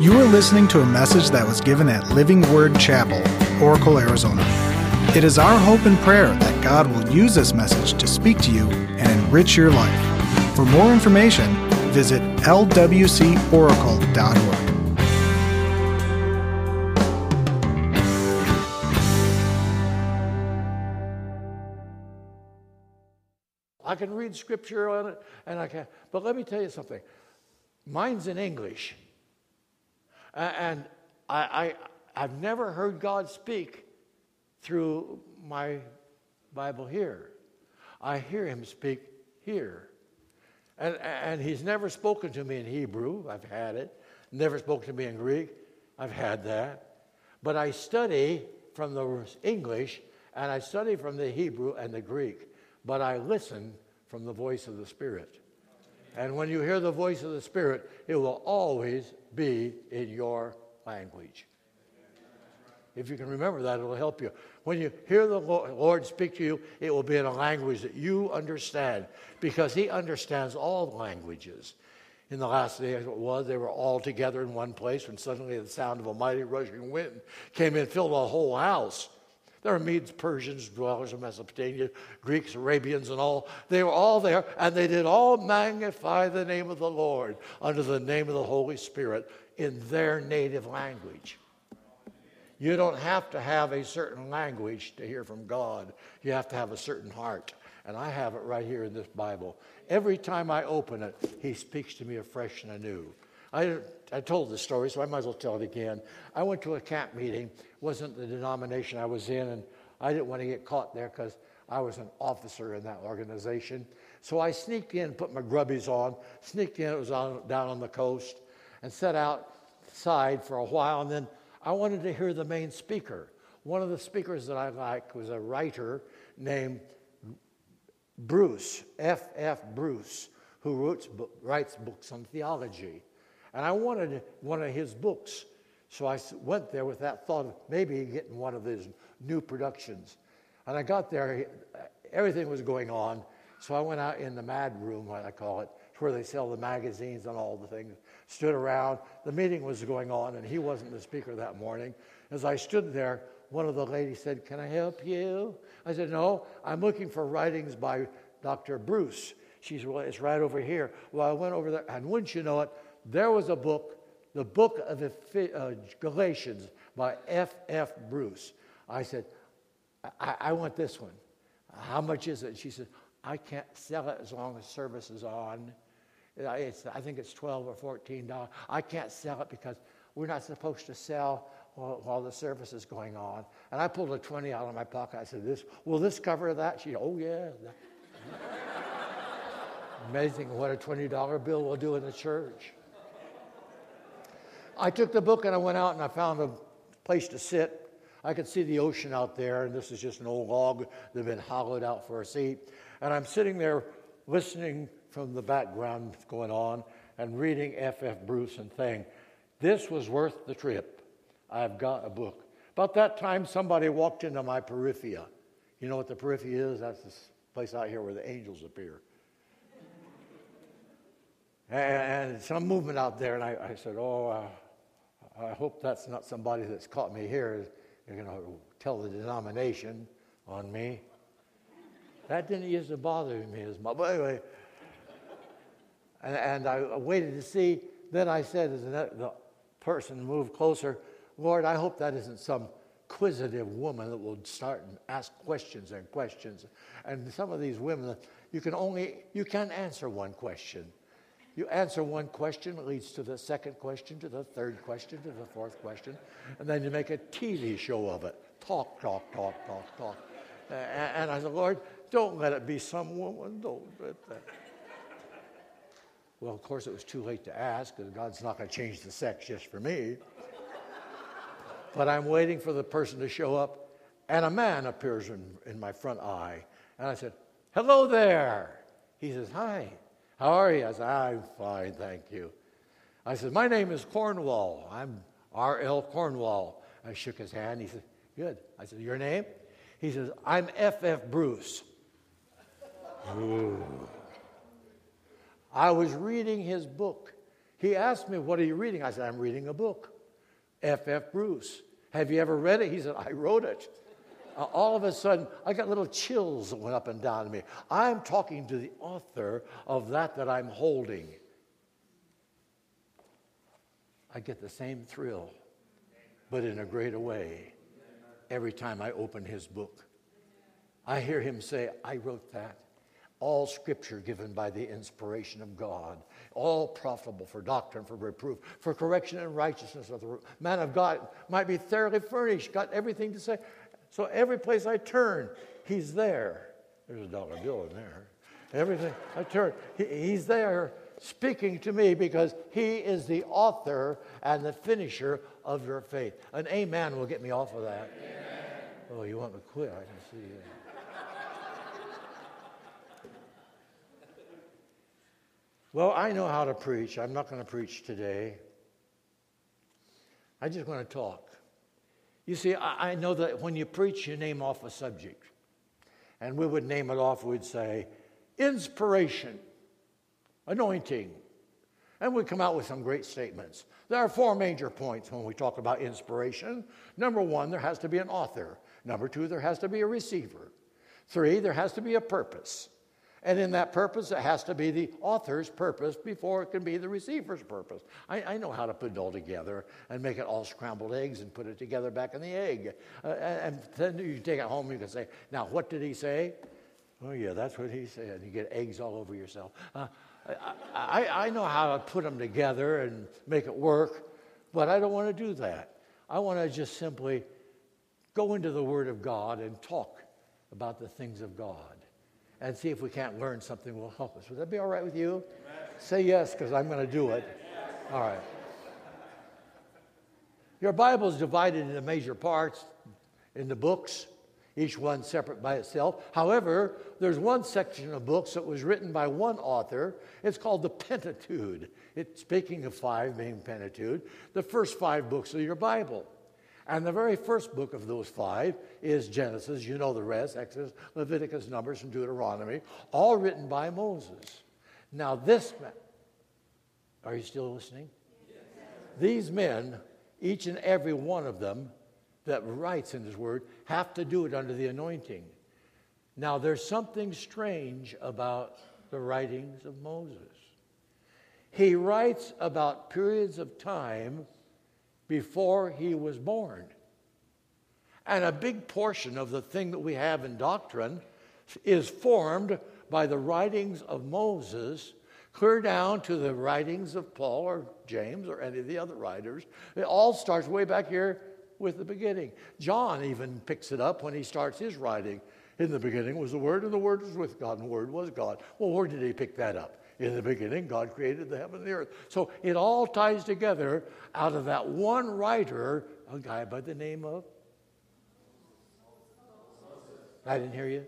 You are listening to a message that was given at Living Word Chapel, Oracle, Arizona. It is our hope and prayer that God will use this message to speak to you and enrich your life. For more information, visit lwcoracle.org. I can read scripture on it, and I can. But let me tell you something. Mine's in English, and I, I I've never heard God speak through my Bible here. I hear Him speak here, and and He's never spoken to me in Hebrew. I've had it. Never spoken to me in Greek. I've had that. But I study from the English, and I study from the Hebrew and the Greek but I listen from the voice of the Spirit. And when you hear the voice of the Spirit, it will always be in your language. If you can remember that, it'll help you. When you hear the Lord speak to you, it will be in a language that you understand because He understands all languages. In the last days, it was, they were all together in one place when suddenly the sound of a mighty rushing wind came in, filled the whole house. There are Medes, Persians, dwellers in Mesopotamia, Greeks, Arabians, and all. They were all there, and they did all magnify the name of the Lord under the name of the Holy Spirit in their native language. You don't have to have a certain language to hear from God, you have to have a certain heart. And I have it right here in this Bible. Every time I open it, He speaks to me afresh and anew. I, I told this story, so I might as well tell it again. I went to a camp meeting, wasn't the denomination I was in, and I didn't want to get caught there because I was an officer in that organization. So I sneaked in, put my grubbies on, sneaked in, it was on, down on the coast, and sat outside for a while, and then I wanted to hear the main speaker. One of the speakers that I liked was a writer named Bruce, F. F. Bruce, who writes books on theology. And I wanted one of his books. So I went there with that thought of maybe getting one of his new productions. And I got there, everything was going on. So I went out in the mad room, what I call it, where they sell the magazines and all the things. Stood around. The meeting was going on, and he wasn't the speaker that morning. As I stood there, one of the ladies said, Can I help you? I said, No, I'm looking for writings by Dr. Bruce. She said, Well, it's right over here. Well, I went over there, and wouldn't you know it, there was a book, the book of uh, Galatians by F. F. Bruce. I said, I, I want this one. How much is it? She said, I can't sell it as long as service is on. It's, I think it's 12 or 14 dollars. I can't sell it because we're not supposed to sell while, while, the service is going on. And I pulled a 20 out of my pocket. I said, "This will this cover that?" She, said, "Oh yeah." Amazing what a $20 bill will do in the church. I took the book and I went out and I found a place to sit. I could see the ocean out there, and this is just an old log that had been hollowed out for a seat. And I'm sitting there listening from the background going on and reading F. F. Bruce and saying, This was worth the trip. I've got a book. About that time, somebody walked into my periphia. You know what the periphia is? That's this place out here where the angels appear. and some movement out there, and I, I said, Oh, uh, I hope that's not somebody that's caught me here. You're going to tell the denomination on me. That didn't used to bother me as much. But anyway, and, and I waited to see. Then I said, as the person moved closer, Lord, I hope that isn't some inquisitive woman that will start and ask questions and questions. And some of these women, you can only you can't answer one question. You answer one question, it leads to the second question, to the third question, to the fourth question, and then you make a TV show of it. Talk, talk, talk, talk, talk. And I said, Lord, don't let it be some woman. Don't let that. Well, of course, it was too late to ask because God's not going to change the sex just for me. but I'm waiting for the person to show up, and a man appears in, in my front eye. And I said, Hello there. He says, Hi. How are you? I said, I'm fine, thank you. I said, My name is Cornwall. I'm R.L. Cornwall. I shook his hand. He said, Good. I said, Your name? He says, I'm F.F. Bruce. Ooh. I was reading his book. He asked me, What are you reading? I said, I'm reading a book, F. F. Bruce. Have you ever read it? He said, I wrote it. Uh, all of a sudden, I got little chills that went up and down me. I'm talking to the author of that that I'm holding. I get the same thrill, but in a greater way every time I open his book. I hear him say, I wrote that. All scripture given by the inspiration of God, all profitable for doctrine, for reproof, for correction and righteousness of the man of God might be thoroughly furnished, got everything to say. So every place I turn, he's there. There's a dollar bill in there. Everything I turn, he, he's there speaking to me because he is the author and the finisher of your faith. An amen will get me off of that. Amen. Oh, you want me to quit? I can see you. well, I know how to preach. I'm not going to preach today. I just want to talk. You see, I, I know that when you preach, you name off a subject. And we would name it off, we'd say, inspiration, anointing. And we come out with some great statements. There are four major points when we talk about inspiration. Number one, there has to be an author. Number two, there has to be a receiver. Three, there has to be a purpose. And in that purpose, it has to be the author's purpose before it can be the receiver's purpose. I, I know how to put it all together and make it all scrambled eggs and put it together back in the egg. Uh, and then you take it home, you can say, Now, what did he say? Oh, yeah, that's what he said. You get eggs all over yourself. Uh, I, I, I know how to put them together and make it work, but I don't want to do that. I want to just simply go into the Word of God and talk about the things of God and see if we can't learn something will help us. Would that be all right with you? Amen. Say yes, because I'm going to do it. Yes. All right. Your Bible is divided into major parts in the books, each one separate by itself. However, there's one section of books that was written by one author. It's called the Pentateuch. It's speaking of five being Pentateuch, the first five books of your Bible. And the very first book of those five is Genesis. You know the rest Exodus, Leviticus, Numbers, and Deuteronomy, all written by Moses. Now, this man, are you still listening? These men, each and every one of them that writes in his word, have to do it under the anointing. Now, there's something strange about the writings of Moses. He writes about periods of time before he was born. And a big portion of the thing that we have in doctrine is formed by the writings of Moses, clear down to the writings of Paul or James or any of the other writers. It all starts way back here with the beginning. John even picks it up when he starts his writing. In the beginning was the Word, and the Word was with God, and the Word was God. Well, where did he pick that up? In the beginning, God created the heaven and the earth. So it all ties together out of that one writer, a guy by the name of. I didn't hear you.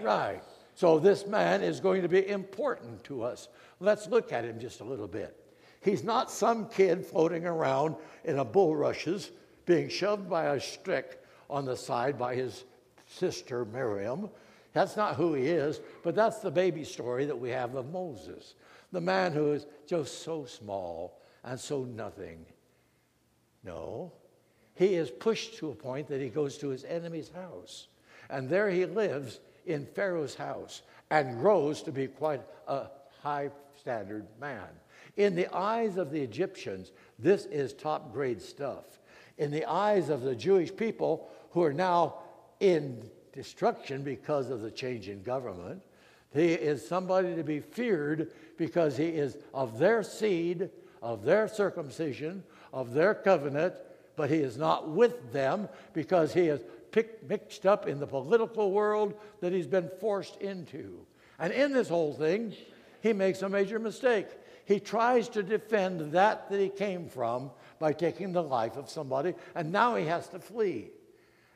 Right. So this man is going to be important to us. Let's look at him just a little bit. He's not some kid floating around in a bulrushes being shoved by a stick on the side by his sister Miriam. That's not who he is, but that's the baby story that we have of Moses. The man who is just so small and so nothing. No, he is pushed to a point that he goes to his enemy's house. And there he lives in Pharaoh's house and grows to be quite a high standard man. In the eyes of the Egyptians, this is top grade stuff. In the eyes of the Jewish people who are now in destruction because of the change in government. He is somebody to be feared because he is of their seed, of their circumcision, of their covenant, but he is not with them because he is picked, mixed up in the political world that he's been forced into. And in this whole thing, he makes a major mistake. He tries to defend that that he came from by taking the life of somebody, and now he has to flee.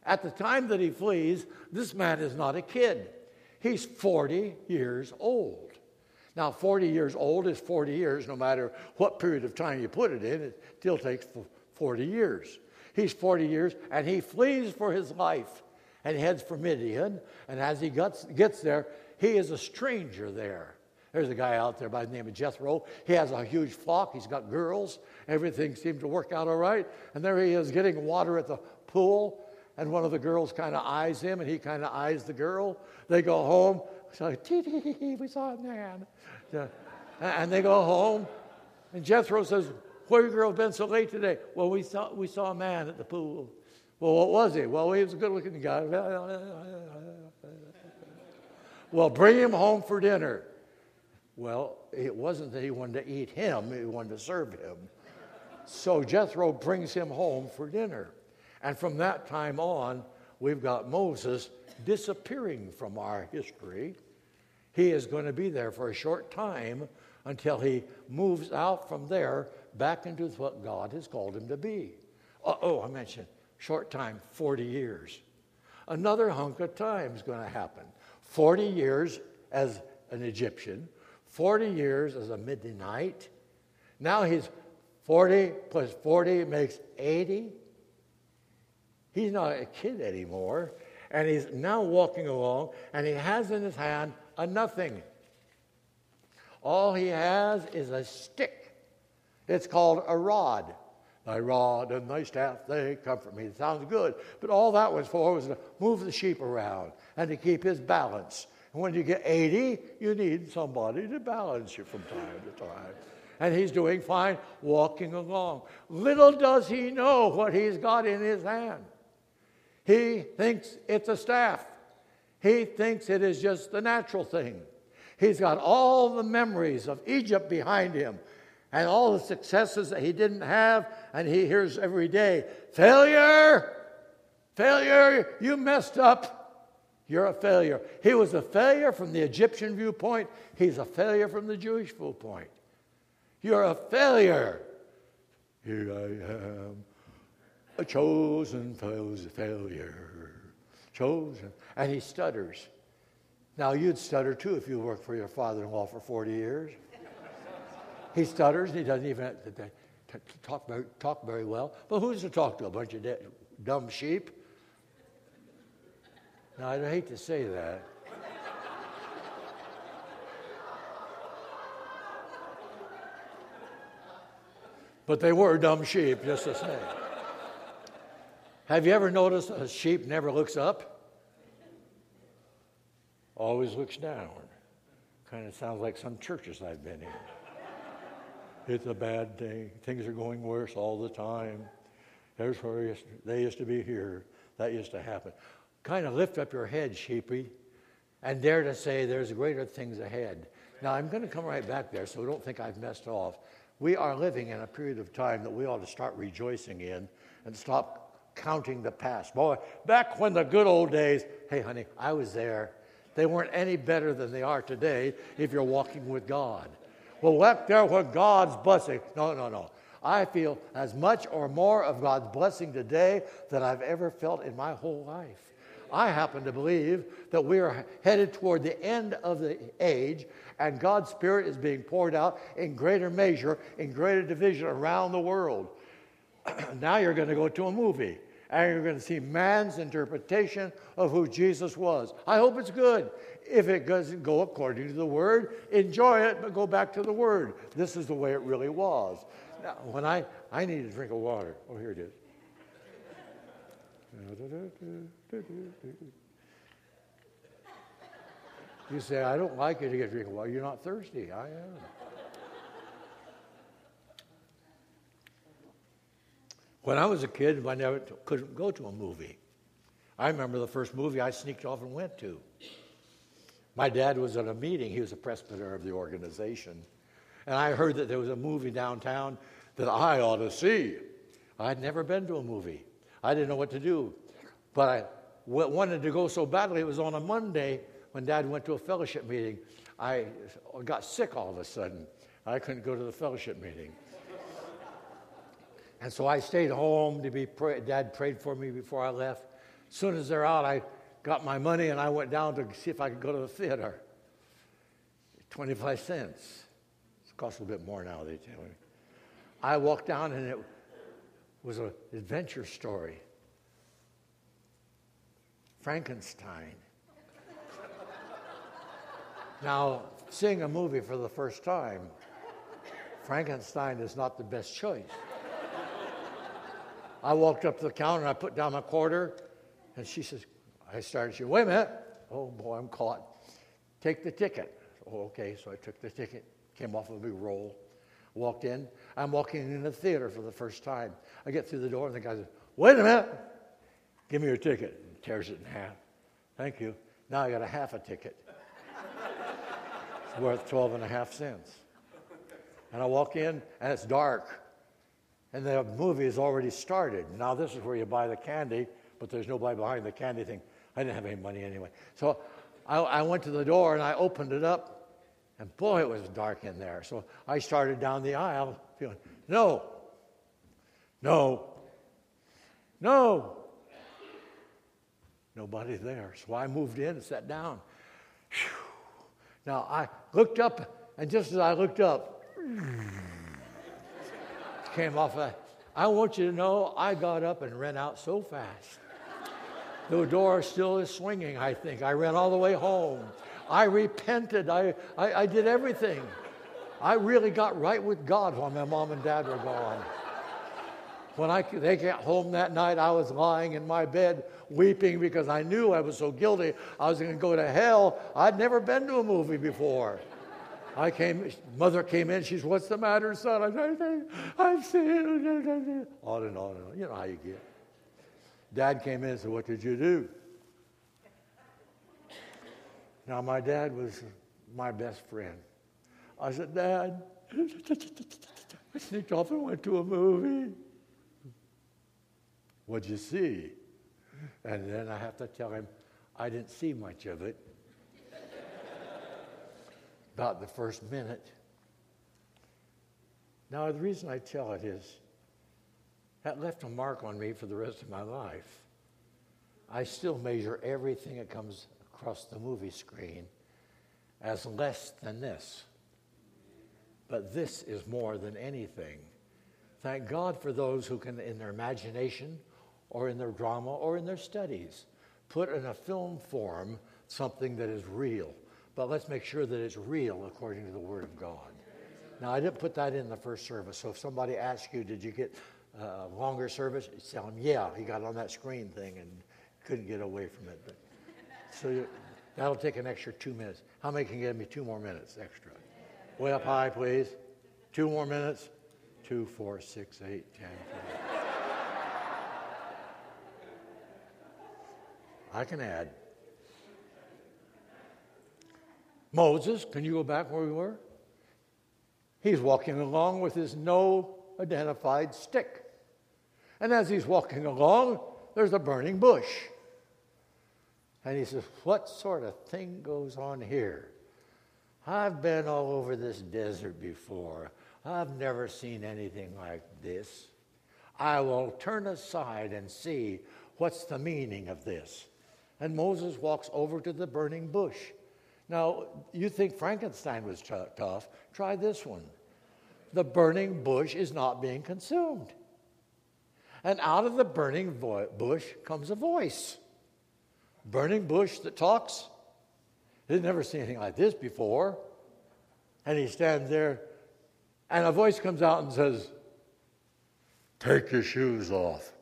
At the time that he flees, this man is not a kid. He's 40 years old. Now, 40 years old is 40 years, no matter what period of time you put it in, it still takes 40 years. He's 40 years, and he flees for his life and heads for Midian. And as he gets, gets there, he is a stranger there. There's a guy out there by the name of Jethro. He has a huge flock. He's got girls. Everything seemed to work out all right. And there he is getting water at the pool. And one of the girls kind of eyes him, and he kind of eyes the girl. They go home. So, we saw a man. And they go home. And Jethro says, Where you girls been so late today? Well, we saw, we saw a man at the pool. Well, what was he? Well, he was a good looking guy. Well, bring him home for dinner. Well, it wasn't that he wanted to eat him, he wanted to serve him. So Jethro brings him home for dinner. And from that time on, we've got Moses disappearing from our history. He is going to be there for a short time until he moves out from there back into what God has called him to be. Oh, I mentioned short time, 40 years. Another hunk of time is going to happen. 40 years as an Egyptian, 40 years as a Midianite. Now he's 40 plus 40 makes 80. He's not a kid anymore. And he's now walking along, and he has in his hand a nothing. All he has is a stick. It's called a rod. Thy rod and thy staff, they comfort me. It sounds good. But all that was for was to move the sheep around and to keep his balance. And when you get 80, you need somebody to balance you from time to time. And he's doing fine walking along. Little does he know what he's got in his hand. He thinks it's a staff. He thinks it is just the natural thing. He's got all the memories of Egypt behind him and all the successes that he didn't have, and he hears every day failure, failure, you messed up. You're a failure. He was a failure from the Egyptian viewpoint, he's a failure from the Jewish viewpoint. You're a failure. Here I am, a chosen failure. Chosen. And he stutters. Now, you'd stutter too if you worked for your father in law for 40 years. he stutters, he doesn't even talk very, talk very well. But who's to talk to? A bunch of dumb sheep? Now, I'd hate to say that. but they were dumb sheep, just the same. Have you ever noticed a sheep never looks up? Always looks down. Kind of sounds like some churches I've been in. It's a bad day. Things are going worse all the time. There's where they used to be here. That used to happen. Kind of lift up your head, sheepy, and dare to say there's greater things ahead. Now, I'm going to come right back there, so don't think I've messed off. We are living in a period of time that we ought to start rejoicing in and stop counting the past. Boy, back when the good old days, hey, honey, I was there. They weren't any better than they are today if you're walking with God. Well, back there with God's blessing. No, no, no. I feel as much or more of God's blessing today than I've ever felt in my whole life. I happen to believe that we are headed toward the end of the age, and God's Spirit is being poured out in greater measure, in greater division around the world. now you're going to go to a movie, and you're going to see man's interpretation of who Jesus was. I hope it's good. If it doesn't go according to the Word, enjoy it, but go back to the Word. This is the way it really was. Now, when I, I need a drink of water. Oh, here it is. You say, I don't like it to get drinking water. You're not thirsty. I am. When I was a kid, I never couldn't go to a movie. I remember the first movie I sneaked off and went to. My dad was at a meeting. He was a presbyter of the organization. And I heard that there was a movie downtown that I ought to see. I'd never been to a movie. I didn't know what to do. But I wanted to go so badly. It was on a Monday when Dad went to a fellowship meeting. I got sick all of a sudden. I couldn't go to the fellowship meeting. And so I stayed home to be pray- Dad prayed for me before I left. As soon as they're out, I got my money and I went down to see if I could go to the theater. 25 cents. It costs a little bit more now, they tell me. I walked down and it was an adventure story. Frankenstein. Now, seeing a movie for the first time, Frankenstein is not the best choice. I walked up to the counter and I put down my quarter, and she says, I started, she wait a minute. Oh boy, I'm caught. Take the ticket. Oh, okay, so I took the ticket, came off of a big roll, walked in. I'm walking in the theater for the first time. I get through the door, and the guy says, Wait a minute, give me your ticket. And tears it in half. Thank you. Now I got a half a ticket. it's worth 12 and a half cents. And I walk in, and it's dark. And the movie has already started. Now, this is where you buy the candy, but there's nobody behind the candy thing. I didn't have any money anyway. So I, I went to the door and I opened it up, and boy, it was dark in there. So I started down the aisle feeling, no, no, no. Nobody there. So I moved in and sat down. Now I looked up, and just as I looked up, came off. I want you to know I got up and ran out so fast. The door still is swinging, I think. I ran all the way home. I repented. I, I, I did everything. I really got right with God while my mom and dad were gone. When I, they got home that night, I was lying in my bed weeping because I knew I was so guilty. I was going to go to hell. I'd never been to a movie before. I came, mother came in, she said, What's the matter, son? I said, I'm sick. On and on and on. You know how you get. Dad came in and said, What did you do? Now, my dad was my best friend. I said, Dad, I sneaked off and went to a movie. What'd you see? And then I have to tell him, I didn't see much of it about the first minute. Now, the reason I tell it is that left a mark on me for the rest of my life. I still measure everything that comes across the movie screen as less than this. But this is more than anything. Thank God for those who can, in their imagination or in their drama or in their studies, put in a film form something that is real but let's make sure that it's real according to the Word of God. Now, I didn't put that in the first service, so if somebody asks you, did you get a uh, longer service? You tell them, yeah, he got on that screen thing and couldn't get away from it. But, so that'll take an extra two minutes. How many can give me two more minutes extra? Way up high, please. Two more minutes. Two, four, six, eight, ten. 12. I can add. Moses, can you go back where we were? He's walking along with his no identified stick. And as he's walking along, there's a burning bush. And he says, What sort of thing goes on here? I've been all over this desert before. I've never seen anything like this. I will turn aside and see what's the meaning of this. And Moses walks over to the burning bush. Now, you think Frankenstein was t- tough. Try this one. The burning bush is not being consumed. And out of the burning vo- bush comes a voice. Burning bush that talks. He'd never seen anything like this before. And he stands there, and a voice comes out and says, Take your shoes off.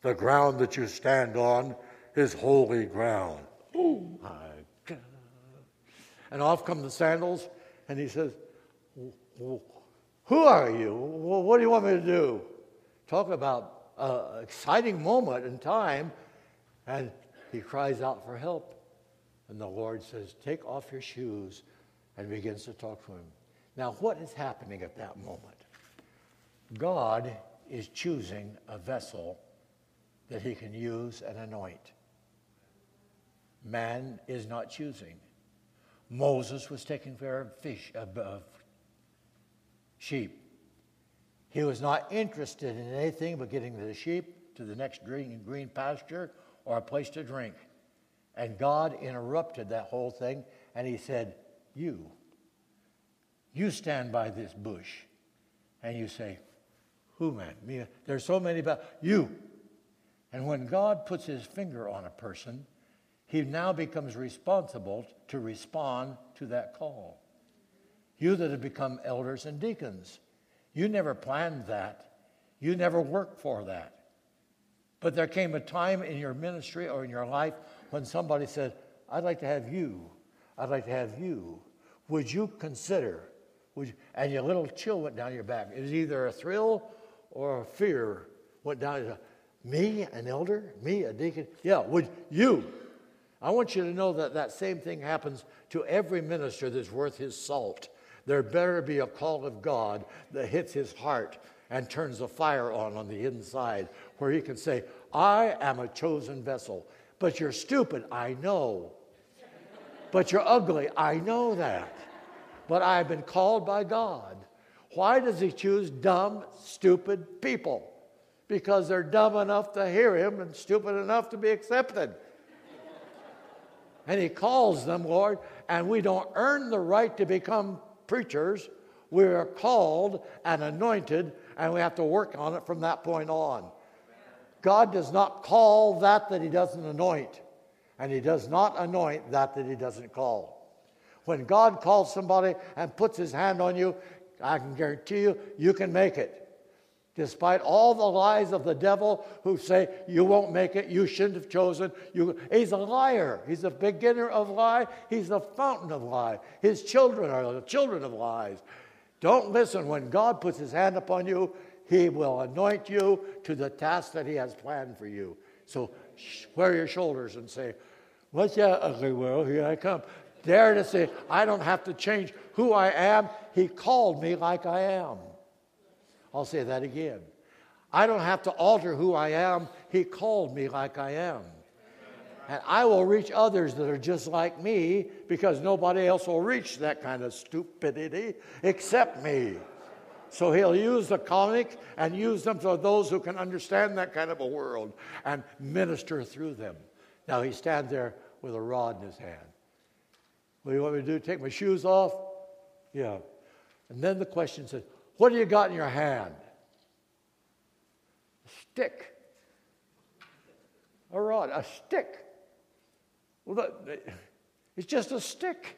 The ground that you stand on is holy ground. Oh, my and off come the sandals, and he says, Who are you? What do you want me to do? Talk about an exciting moment in time. And he cries out for help. And the Lord says, Take off your shoes, and begins to talk to him. Now, what is happening at that moment? God is choosing a vessel that he can use and anoint. Man is not choosing. Moses was taking care of fish, of, sheep. He was not interested in anything but getting the sheep to the next green, green pasture or a place to drink. And God interrupted that whole thing and he said, You, you stand by this bush. And you say, Who, man? Me? There's so many about you. And when God puts his finger on a person, he now becomes responsible to respond to that call. You that have become elders and deacons, you never planned that. You never worked for that. But there came a time in your ministry or in your life when somebody said, I'd like to have you. I'd like to have you. Would you consider? Would you, and your little chill went down your back. It was either a thrill or a fear went down. Me, an elder? Me, a deacon? Yeah, would you? I want you to know that that same thing happens to every minister that's worth his salt. There better be a call of God that hits his heart and turns a fire on on the inside where he can say, I am a chosen vessel. But you're stupid, I know. But you're ugly, I know that. But I've been called by God. Why does he choose dumb, stupid people? Because they're dumb enough to hear him and stupid enough to be accepted. And he calls them, Lord, and we don't earn the right to become preachers. We are called and anointed, and we have to work on it from that point on. God does not call that that he doesn't anoint, and he does not anoint that that he doesn't call. When God calls somebody and puts his hand on you, I can guarantee you, you can make it. Despite all the lies of the devil who say, you won't make it, you shouldn't have chosen. You, he's a liar. He's a beginner of lie. He's the fountain of lie. His children are the children of lies. Don't listen. When God puts his hand upon you, he will anoint you to the task that he has planned for you. So square your shoulders and say, What's that ugly world? Here I come. Dare to say, I don't have to change who I am. He called me like I am. I'll say that again. I don't have to alter who I am. He called me like I am. And I will reach others that are just like me because nobody else will reach that kind of stupidity except me. So he'll use the comic and use them for those who can understand that kind of a world and minister through them. Now he stands there with a rod in his hand. What do you want me to do? Take my shoes off? Yeah. And then the question says, what do you got in your hand? A stick. A rod, a stick. Well, it's just a stick,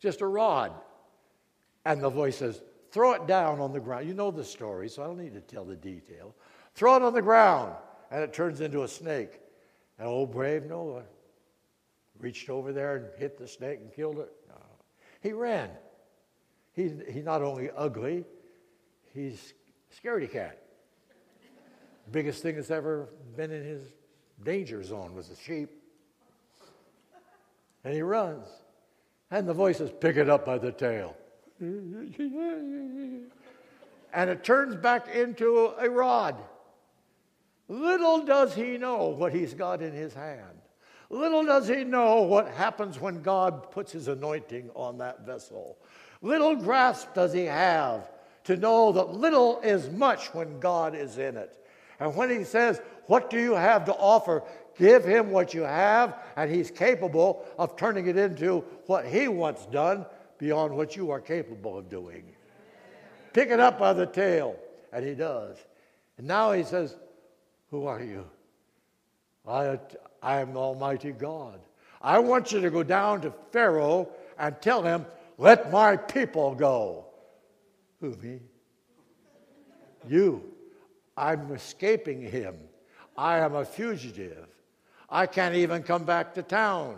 just a rod. And the voice says, Throw it down on the ground. You know the story, so I don't need to tell the detail. Throw it on the ground, and it turns into a snake. And old brave Noah reached over there and hit the snake and killed it. No. He ran. He, he's not only ugly, he's scaredy cat. Biggest thing that's ever been in his danger zone was a sheep. And he runs. And the voice says, Pick it up by the tail. and it turns back into a rod. Little does he know what he's got in his hand. Little does he know what happens when God puts his anointing on that vessel. Little grasp does he have to know that little is much when God is in it. And when he says, What do you have to offer? Give him what you have, and he's capable of turning it into what he wants done beyond what you are capable of doing. Pick it up by the tail, and he does. And now he says, Who are you? I, I am Almighty God. I want you to go down to Pharaoh and tell him, Let my people go. Who, me? You. I'm escaping him. I am a fugitive. I can't even come back to town.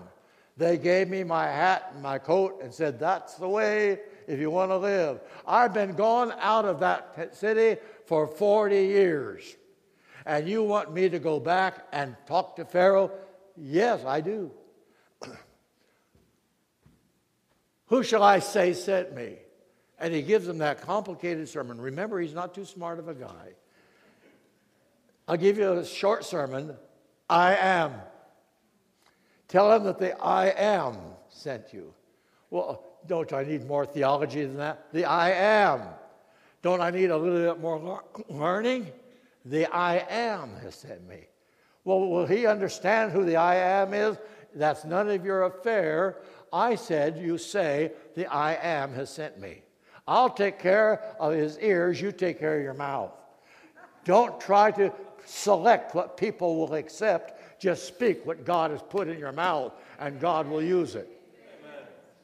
They gave me my hat and my coat and said, That's the way if you want to live. I've been gone out of that city for 40 years. And you want me to go back and talk to Pharaoh? Yes, I do. Who shall I say sent me? And he gives them that complicated sermon. Remember, he's not too smart of a guy. I'll give you a short sermon. I am. Tell him that the I am sent you. Well, don't I need more theology than that? The I am. Don't I need a little bit more learning? The I am has sent me. Well, will he understand who the I am is? That's none of your affair. I said, You say, the I am has sent me. I'll take care of his ears, you take care of your mouth. Don't try to select what people will accept. Just speak what God has put in your mouth, and God will use it.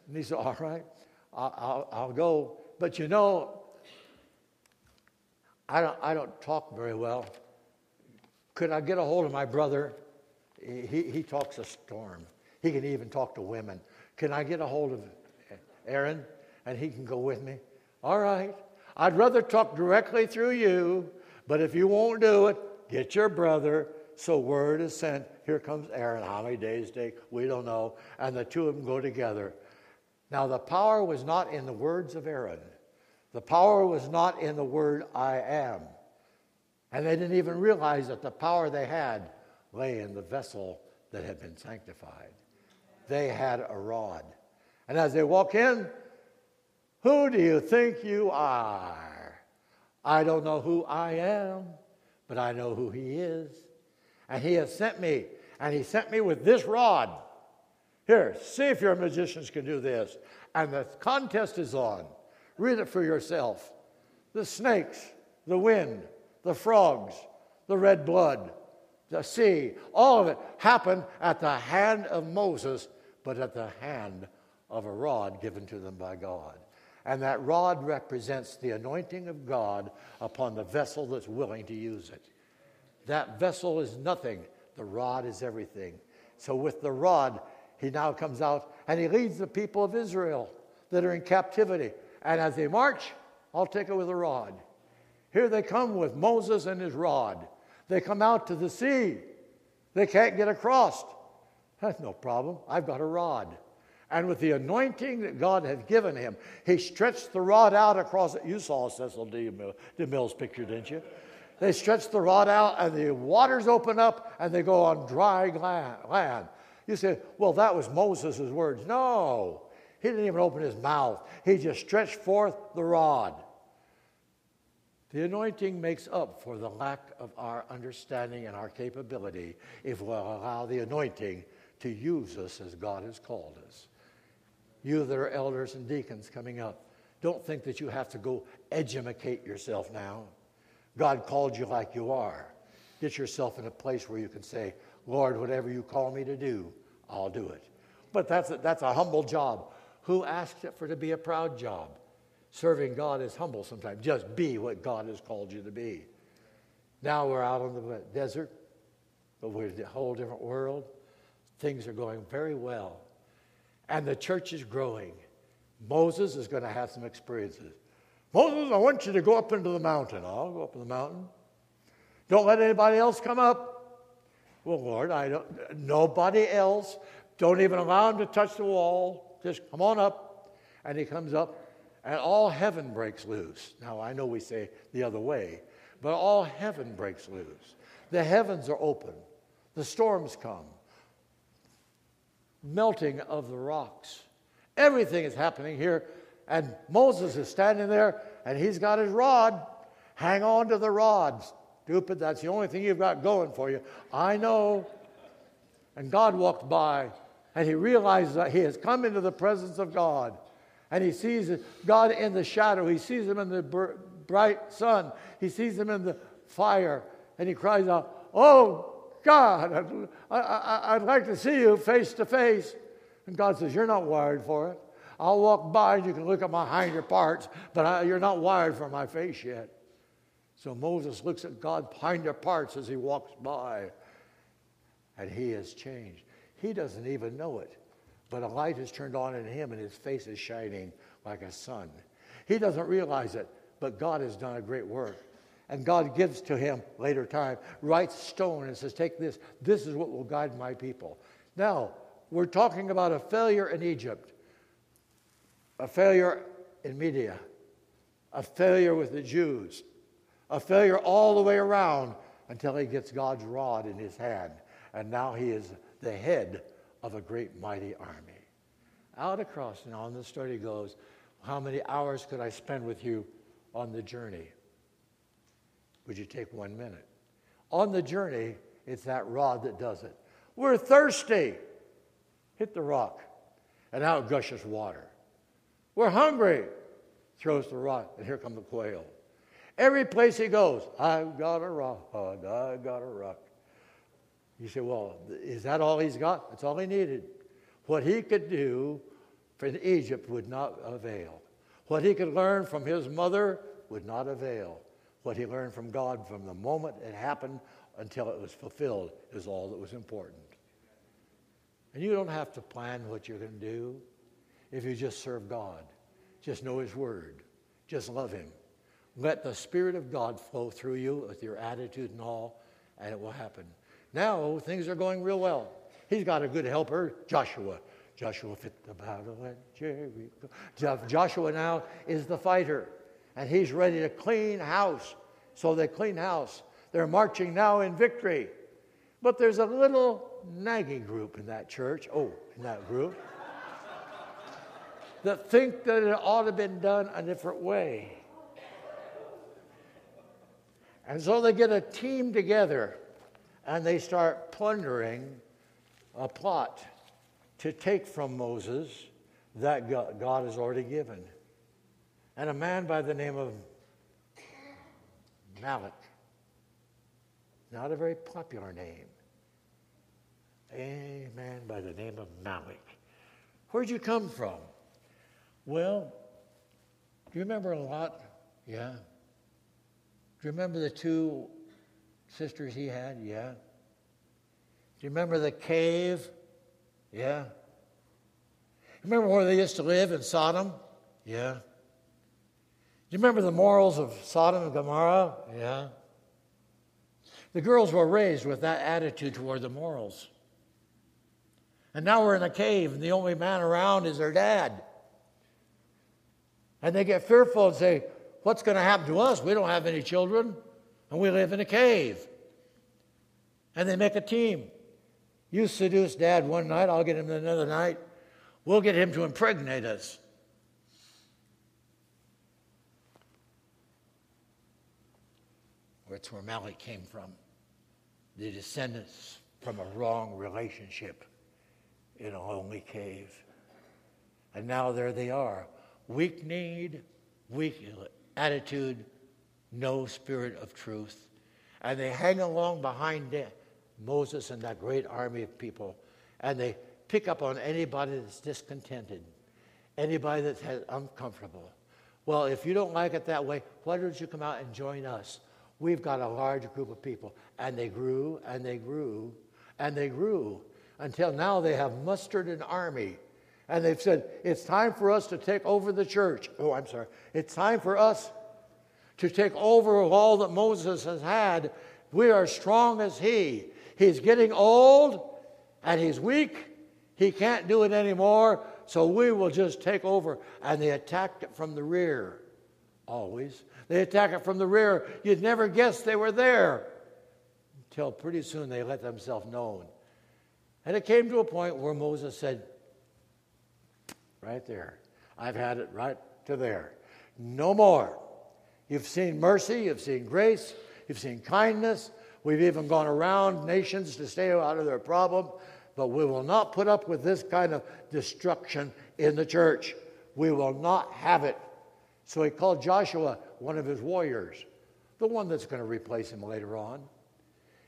And he said, All right, I'll, I'll, I'll go. But you know, I don't, I don't talk very well. Could I get a hold of my brother? He, he talks a storm. He can even talk to women. Can I get a hold of Aaron and he can go with me? All right. I'd rather talk directly through you, but if you won't do it, get your brother. So word is sent. Here comes Aaron. How many days take? We don't know. And the two of them go together. Now, the power was not in the words of Aaron. The power was not in the word I am. And they didn't even realize that the power they had lay in the vessel that had been sanctified. They had a rod. And as they walk in, who do you think you are? I don't know who I am, but I know who He is. And He has sent me, and He sent me with this rod. Here, see if your magicians can do this. And the contest is on. Read it for yourself. The snakes, the wind, the frogs, the red blood, the sea, all of it happened at the hand of Moses, but at the hand of a rod given to them by God. And that rod represents the anointing of God upon the vessel that's willing to use it. That vessel is nothing, the rod is everything. So, with the rod, he now comes out and he leads the people of Israel that are in captivity. And as they march, I'll take it with a rod. Here they come with Moses and his rod. They come out to the sea. They can't get across. That's no problem. I've got a rod. And with the anointing that God had given him, he stretched the rod out across it. You saw Cecil B. DeMille's picture, didn't you? They stretched the rod out, and the waters open up, and they go on dry land. You say, well, that was Moses' words. No, he didn't even open his mouth. He just stretched forth the rod. The anointing makes up for the lack of our understanding and our capability if we'll allow the anointing to use us as God has called us. You that are elders and deacons coming up, don't think that you have to go educate yourself now. God called you like you are. Get yourself in a place where you can say, Lord, whatever you call me to do, I'll do it. But that's a, that's a humble job. Who asks it for to be a proud job? Serving God is humble sometimes. Just be what God has called you to be. Now we're out on the desert, but we're in a whole different world. Things are going very well. And the church is growing. Moses is going to have some experiences. Moses, I want you to go up into the mountain. I'll go up in the mountain. Don't let anybody else come up. Well, Lord, I don't. Nobody else. Don't even allow him to touch the wall. Just come on up. And he comes up and all heaven breaks loose. Now, I know we say the other way, but all heaven breaks loose. The heavens are open, the storms come, melting of the rocks. Everything is happening here, and Moses is standing there, and he's got his rod. Hang on to the rod. Stupid, that's the only thing you've got going for you. I know. And God walked by, and he realized that he has come into the presence of God and he sees God in the shadow. He sees him in the bright sun. He sees him in the fire. And he cries out, Oh, God, I, would like to see you face to face. And God says, You're not wired for it. I'll walk by and you can look at my hinder parts, but I, you're not wired for my face yet. So Moses looks at God's hinder parts as he walks by, and he has changed. He doesn't even know it. But a light is turned on in him, and his face is shining like a sun. He doesn't realize it, but God has done a great work. And God gives to him later time, writes stone and says, Take this. This is what will guide my people. Now, we're talking about a failure in Egypt, a failure in Media, a failure with the Jews, a failure all the way around until he gets God's rod in his hand. And now he is the head of a great mighty army. Out across, and on the story goes, How many hours could I spend with you on the journey? Would you take one minute? On the journey, it's that rod that does it. We're thirsty. Hit the rock, and out gushes water. We're hungry. Throws the rock, and here come the quail. Every place he goes, I've got a rod, I've got a rock. You say, well, is that all he's got? That's all he needed. What he could do for Egypt would not avail. What he could learn from his mother would not avail. What he learned from God from the moment it happened until it was fulfilled is all that was important. And you don't have to plan what you're going to do if you just serve God. Just know His Word. Just love Him. Let the Spirit of God flow through you with your attitude and all, and it will happen. Now things are going real well. He's got a good helper, Joshua. Joshua fit the battle at Jericho. Joshua now is the fighter, and he's ready to clean house. So they clean house. They're marching now in victory. But there's a little nagging group in that church, oh, in that group, that think that it ought to have been done a different way. And so they get a team together and they start plundering a plot to take from Moses that God has already given. And a man by the name of Amalek, not a very popular name, a man by the name of Amalek. Where'd you come from? Well, do you remember a lot? Yeah. Do you remember the two sisters he had? Yeah. Do you remember the cave? Yeah. Remember where they used to live in Sodom? Yeah. Do you remember the morals of Sodom and Gomorrah? Yeah. The girls were raised with that attitude toward the morals. And now we're in a cave, and the only man around is their dad. And they get fearful and say, What's going to happen to us? We don't have any children, and we live in a cave. And they make a team. You seduce dad one night, I'll get him another night. We'll get him to impregnate us. That's where Amalek came from. The descendants from a wrong relationship in a lonely cave. And now there they are. Weak need, weak attitude, no spirit of truth. And they hang along behind Moses and that great army of people, and they pick up on anybody that's discontented, anybody that's uncomfortable. Well, if you don't like it that way, why don't you come out and join us? We've got a large group of people. And they grew and they grew and they grew until now they have mustered an army. And they've said, it's time for us to take over the church. Oh, I'm sorry. It's time for us to take over all that Moses has had. We are strong as he. He's getting old and he's weak. He can't do it anymore, so we will just take over. And they attacked it from the rear, always. They attack it from the rear. You'd never guess they were there until pretty soon they let themselves known. And it came to a point where Moses said, Right there, I've had it right to there. No more. You've seen mercy, you've seen grace, you've seen kindness, We've even gone around nations to stay out of their problem, but we will not put up with this kind of destruction in the church. We will not have it. So he called Joshua one of his warriors, the one that's going to replace him later on.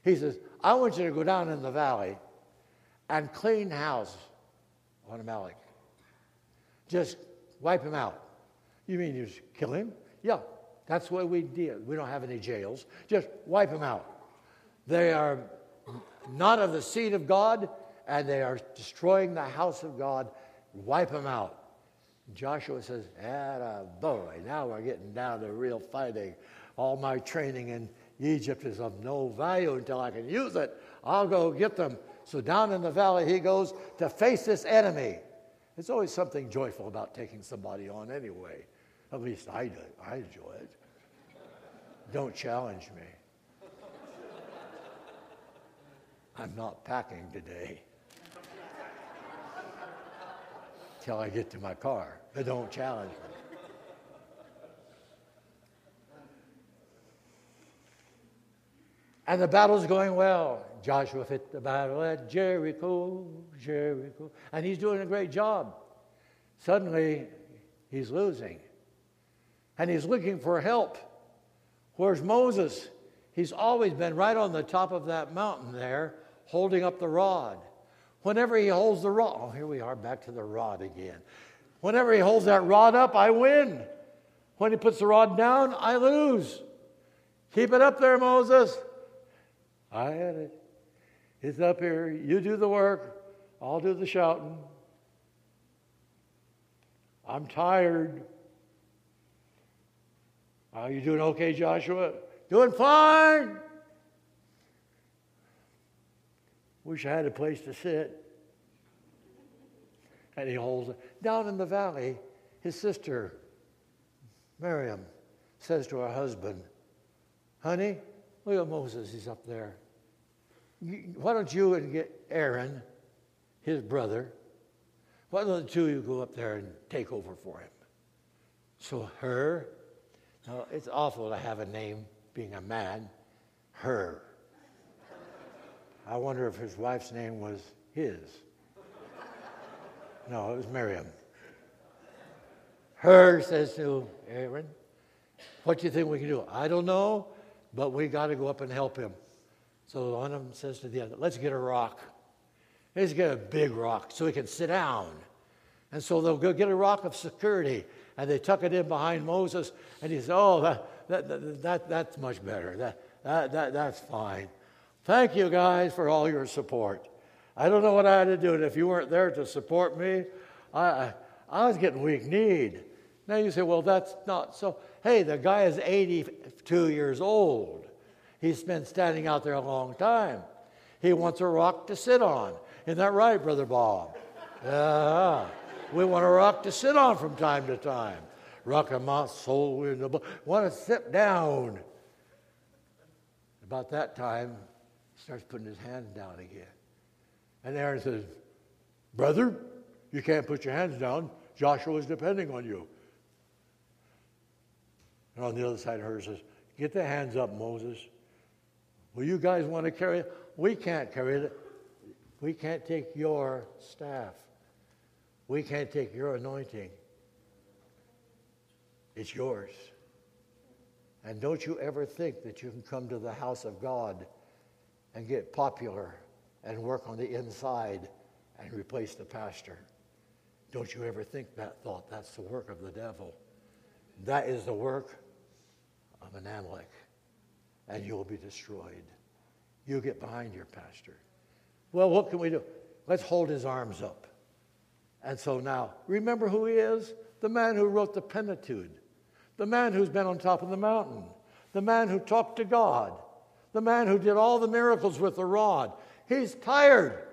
He says, I want you to go down in the valley and clean house on Amalek. Just wipe him out. You mean you just kill him? Yeah, that's what we did. We don't have any jails. Just wipe him out. They are not of the seed of God, and they are destroying the house of God. Wipe them out. Joshua says, a boy, now we're getting down to real fighting. All my training in Egypt is of no value until I can use it. I'll go get them. So down in the valley he goes to face this enemy. There's always something joyful about taking somebody on anyway. At least I do. I enjoy it. Don't challenge me. I'm not packing today till I get to my car. But don't challenge me. And the battle's going well. Joshua fit the battle at Jericho, Jericho. And he's doing a great job. Suddenly, he's losing. And he's looking for help. Where's Moses? He's always been right on the top of that mountain there, holding up the rod. Whenever he holds the rod, oh, here we are back to the rod again. Whenever he holds that rod up, I win. When he puts the rod down, I lose. Keep it up there, Moses. I had it. It's up here. You do the work, I'll do the shouting. I'm tired. Are you doing okay, Joshua? Doing fine. Wish I had a place to sit. And he holds it. Down in the valley, his sister, Miriam, says to her husband, Honey, look at Moses, he's up there. Why don't you and get Aaron, his brother, why don't the two of you go up there and take over for him? So Hur, now it's awful to have a name being a man, Hur. I wonder if his wife's name was his. No, it was Miriam. Hur says to Aaron, What do you think we can do? I don't know, but we got to go up and help him. So one of them says to the other, Let's get a rock. Let's get a big rock so he can sit down. And so they'll go get a rock of security and they tuck it in behind Moses. And he says, Oh, that, that, that, that that's much better. That, that, that, that's fine. Thank you guys for all your support. I don't know what I had to do. And if you weren't there to support me, I, I, was getting weak kneed. Now you say, well, that's not so. Hey, the guy is 82 years old. He's been standing out there a long time. He wants a rock to sit on. Isn't that right, Brother Bob? Yeah. We want a rock to sit on from time to time. Rock of my soul the Want to sit down. About that time, starts putting his hands down again. And Aaron says, Brother, you can't put your hands down. Joshua is depending on you. And on the other side, of Hur says, Get the hands up, Moses. Well, you guys want to carry it? We can't carry it. We can't take your staff. We can't take your anointing. It's yours. And don't you ever think that you can come to the house of God and get popular and work on the inside and replace the pastor. Don't you ever think that thought. That's the work of the devil. That is the work of an Amalek, and you will be destroyed. You get behind your pastor. Well, what can we do? Let's hold his arms up. And so now, remember who he is? The man who wrote the Pentateuch, the man who's been on top of the mountain, the man who talked to God, the man who did all the miracles with the rod. He's tired.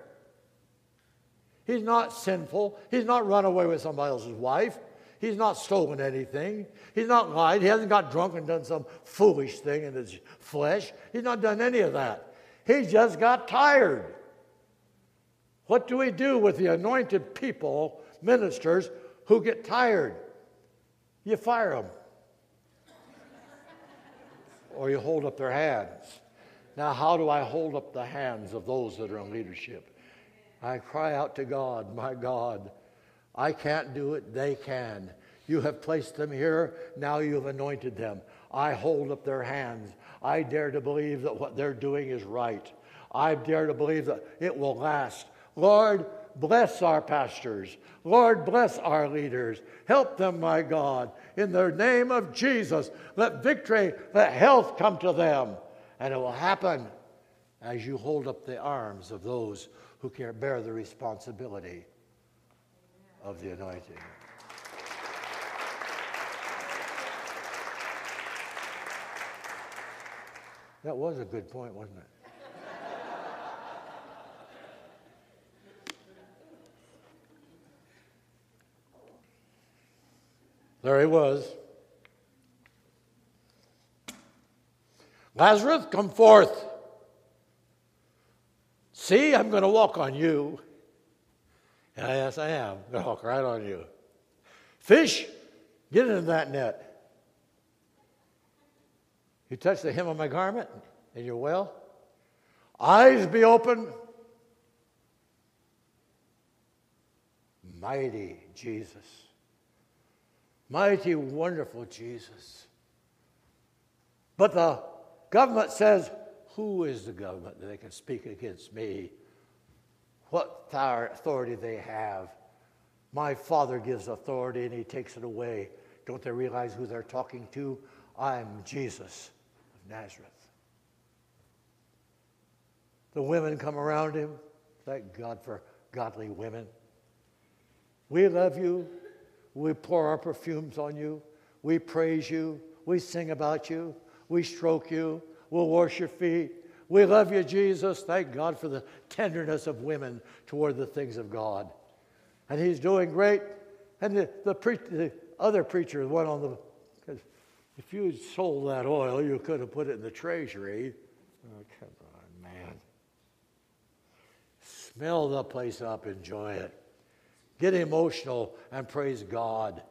He's not sinful. He's not run away with somebody else's wife. He's not stolen anything. He's not lied. He hasn't got drunk and done some foolish thing in his flesh. He's not done any of that. He just got tired. What do we do with the anointed people, ministers, who get tired? You fire them. or you hold up their hands. Now, how do I hold up the hands of those that are in leadership? I cry out to God, my God, I can't do it, they can. You have placed them here, now you've anointed them. I hold up their hands. I dare to believe that what they're doing is right. I dare to believe that it will last. Lord, bless our pastors. Lord, bless our leaders. Help them, my God. In the name of Jesus, let victory, let health come to them. And it will happen as you hold up the arms of those who can bear the responsibility of the anointing. That was a good point, wasn't it? There he was. Lazarus, come forth. See, I'm going to walk on you. yes, I am. I'm going to walk right on you. Fish, get into that net. You touch the hem of my garment and you're well. Eyes be open. Mighty Jesus. Mighty, wonderful Jesus. But the government says, who is the government that they can speak against me? What authority they have? My Father gives authority and He takes it away. Don't they realize who they're talking to? I'm Jesus of Nazareth. The women come around him. Thank God for godly women. We love you. We pour our perfumes on you. We praise you. We sing about you. We stroke you. We'll wash your feet. We love you, Jesus. Thank God for the tenderness of women toward the things of God. And he's doing great. And the, the, pre- the other preacher, the one on the, because if you had sold that oil, you could have put it in the treasury. Oh, come on, man. Smell the place up, enjoy it. Get emotional and praise God.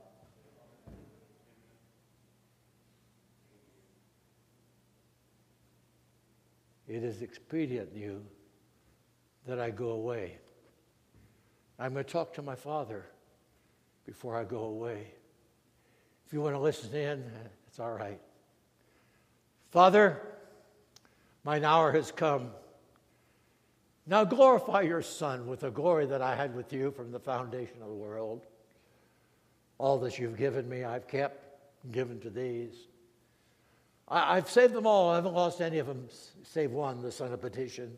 It is expedient, you, that I go away. I'm going to talk to my father before I go away. If you want to listen in, it's all right. Father, mine hour has come. Now glorify your Son with the glory that I had with you from the foundation of the world. All that you've given me, I've kept, given to these. I, have saved them all. I haven't lost any of them, save one, the son of perdition,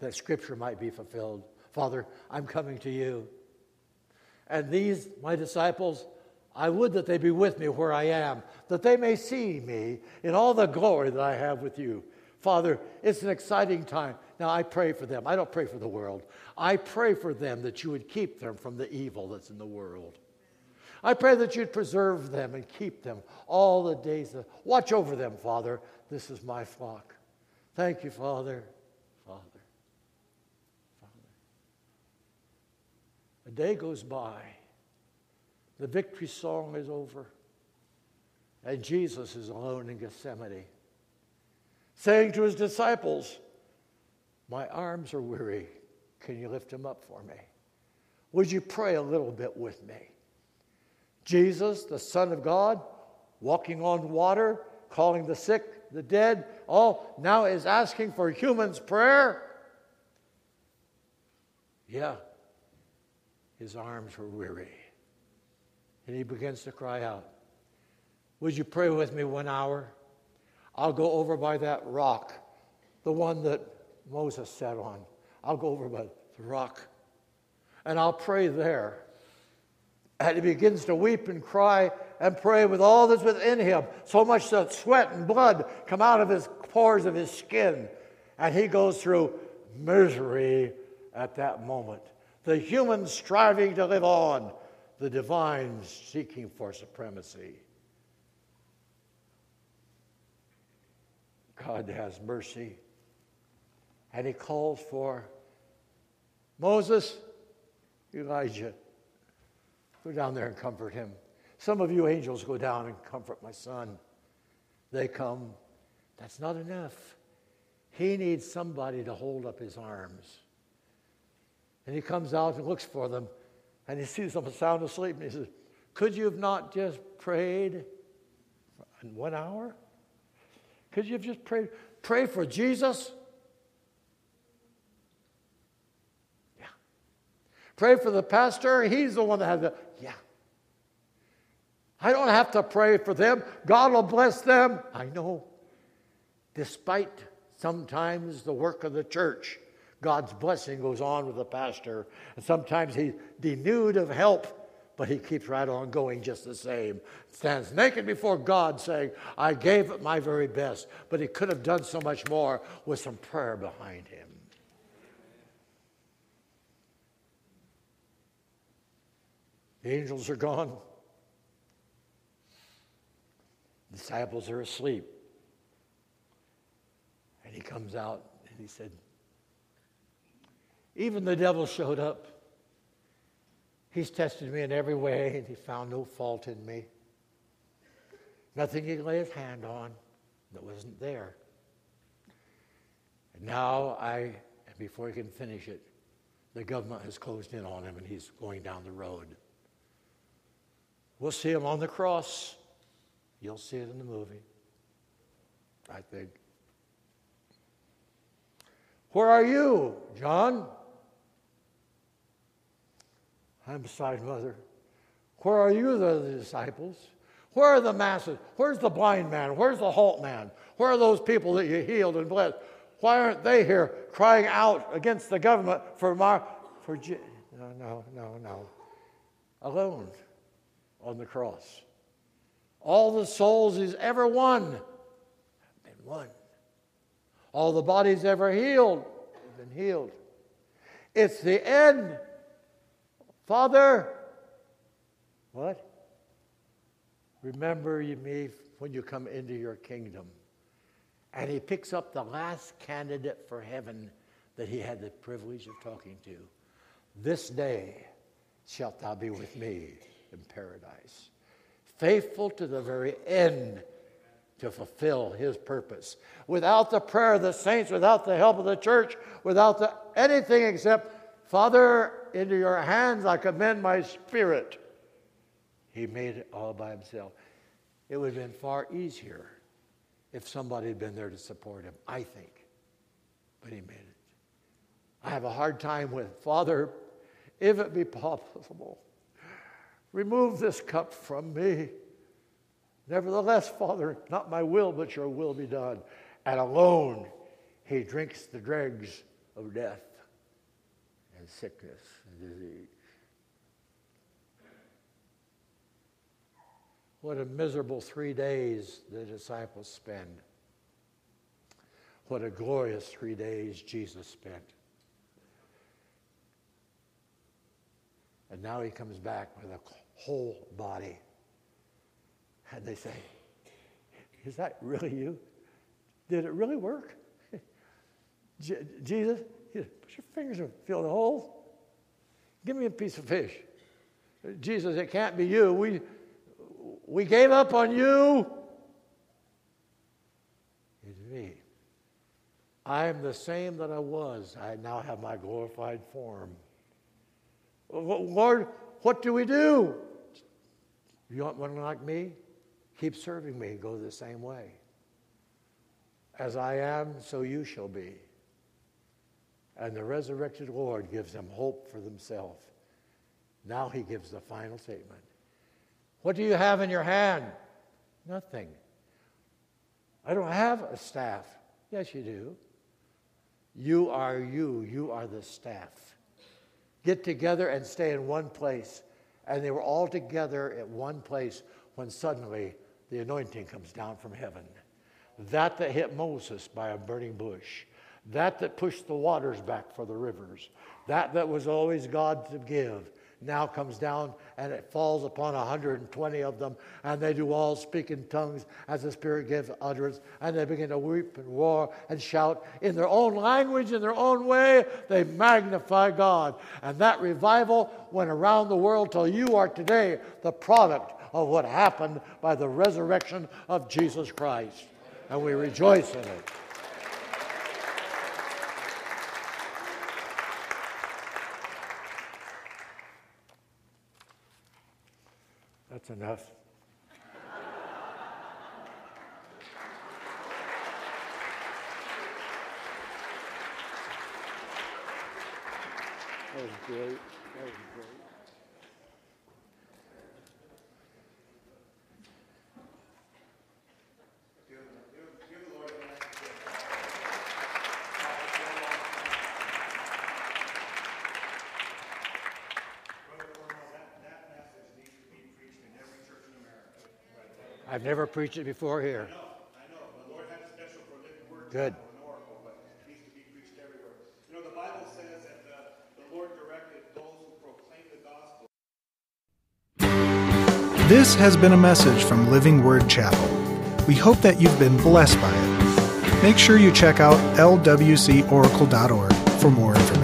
that scripture might be fulfilled. Father, I'm coming to you. And these, my disciples, I would that they be with me where I am, that they may see me in all the glory that I have with you. Father, it's an exciting time. Now, I pray for them. I don't pray for the world. I pray for them that you would keep them from the evil that's in the world. I pray that you'd preserve them and keep them all the days. Of, watch over them, Father. This is my flock. Thank you, Father. Father. Father. A day goes by. The victory song is over. And Jesus is alone in Gethsemane, saying to his disciples, My arms are weary. Can you lift them up for me? Would you pray a little bit with me? Jesus, the Son of God, walking on water, calling the sick, the dead, all now is asking for humans' prayer. Yeah, his arms were weary. And he begins to cry out, Would you pray with me one hour? I'll go over by that rock, the one that Moses sat on. I'll go over by the rock and I'll pray there. And he begins to weep and cry and pray with all that's within him, so much that sweat and blood come out of his pores of his skin. And he goes through misery at that moment. The human striving to live on, the divine seeking for supremacy. God has mercy. And he calls for Moses, Elijah. Go down there and comfort him. Some of you angels go down and comfort my son. They come. That's not enough. He needs somebody to hold up his arms. And he comes out and looks for them, and he sees them sound asleep, and he says, Could you have not just prayed in one hour? Could you have just prayed? Pray for Jesus? Yeah. Pray for the pastor? He's the one that has the. I don't have to pray for them. God will bless them. I know. Despite sometimes the work of the church, God's blessing goes on with the pastor. And sometimes he's denuded of help, but he keeps right on going just the same. Stands naked before God saying, I gave it my very best, but he could have done so much more with some prayer behind him. The angels are gone. The disciples are asleep. And he comes out and he said, Even the devil showed up. He's tested me in every way and he found no fault in me. Nothing he could lay his hand on that wasn't there. And now I, and before he can finish it, the government has closed in on him and he's going down the road. We'll see him on the cross. You'll see it in the movie, I think. Where are you, John? I'm beside mother. Where are you, the disciples? Where are the masses? Where's the blind man? Where's the halt man? Where are those people that you healed and blessed? Why aren't they here crying out against the government for my, for, no, no, no, no. Alone on the cross. All the souls he's ever won have been won. All the bodies ever healed have been healed. It's the end. Father, what? Remember me when you come into your kingdom. And he picks up the last candidate for heaven that he had the privilege of talking to. This day shalt thou be with me in paradise. Faithful to the very end to fulfill his purpose. Without the prayer of the saints, without the help of the church, without the, anything except, Father, into your hands I commend my spirit. He made it all by himself. It would have been far easier if somebody had been there to support him, I think. But he made it. I have a hard time with, Father, if it be possible, remove this cup from me. Nevertheless, Father, not my will, but your will be done. And alone he drinks the dregs of death and sickness and disease. What a miserable three days the disciples spend. What a glorious three days Jesus spent. And now he comes back with a whole body. And they say, Is that really you? Did it really work? J- Jesus, put your fingers and feel the holes. Give me a piece of fish. Jesus, it can't be you. We, we gave up on you. It's me. I am the same that I was. I now have my glorified form. Lord, what do we do? You want one like me? Keep serving me. And go the same way. As I am, so you shall be. And the resurrected Lord gives them hope for themselves. Now he gives the final statement. What do you have in your hand? Nothing. I don't have a staff. Yes, you do. You are you. You are the staff get together and stay in one place. And they were all together at one place when suddenly the anointing comes down from heaven. That that hit Moses by a burning bush, that that pushed the waters back for the rivers, that that was always God to give, now comes down and it falls upon 120 of them, and they do all speak in tongues as the Spirit gives utterance, and they begin to weep and roar and shout in their own language, in their own way. They magnify God. And that revival went around the world till you are today the product of what happened by the resurrection of Jesus Christ. And we rejoice in it. That's enough. That was great. That was great. I've never preached it before here. I know, I know. The Lord had a special for living word. Good. An oracle, but it needs to be preached everywhere. You know, the Bible says that uh, the Lord directed those who proclaim the gospel. This has been a message from Living Word Chapel. We hope that you've been blessed by it. Make sure you check out lwcoracle.org for more information.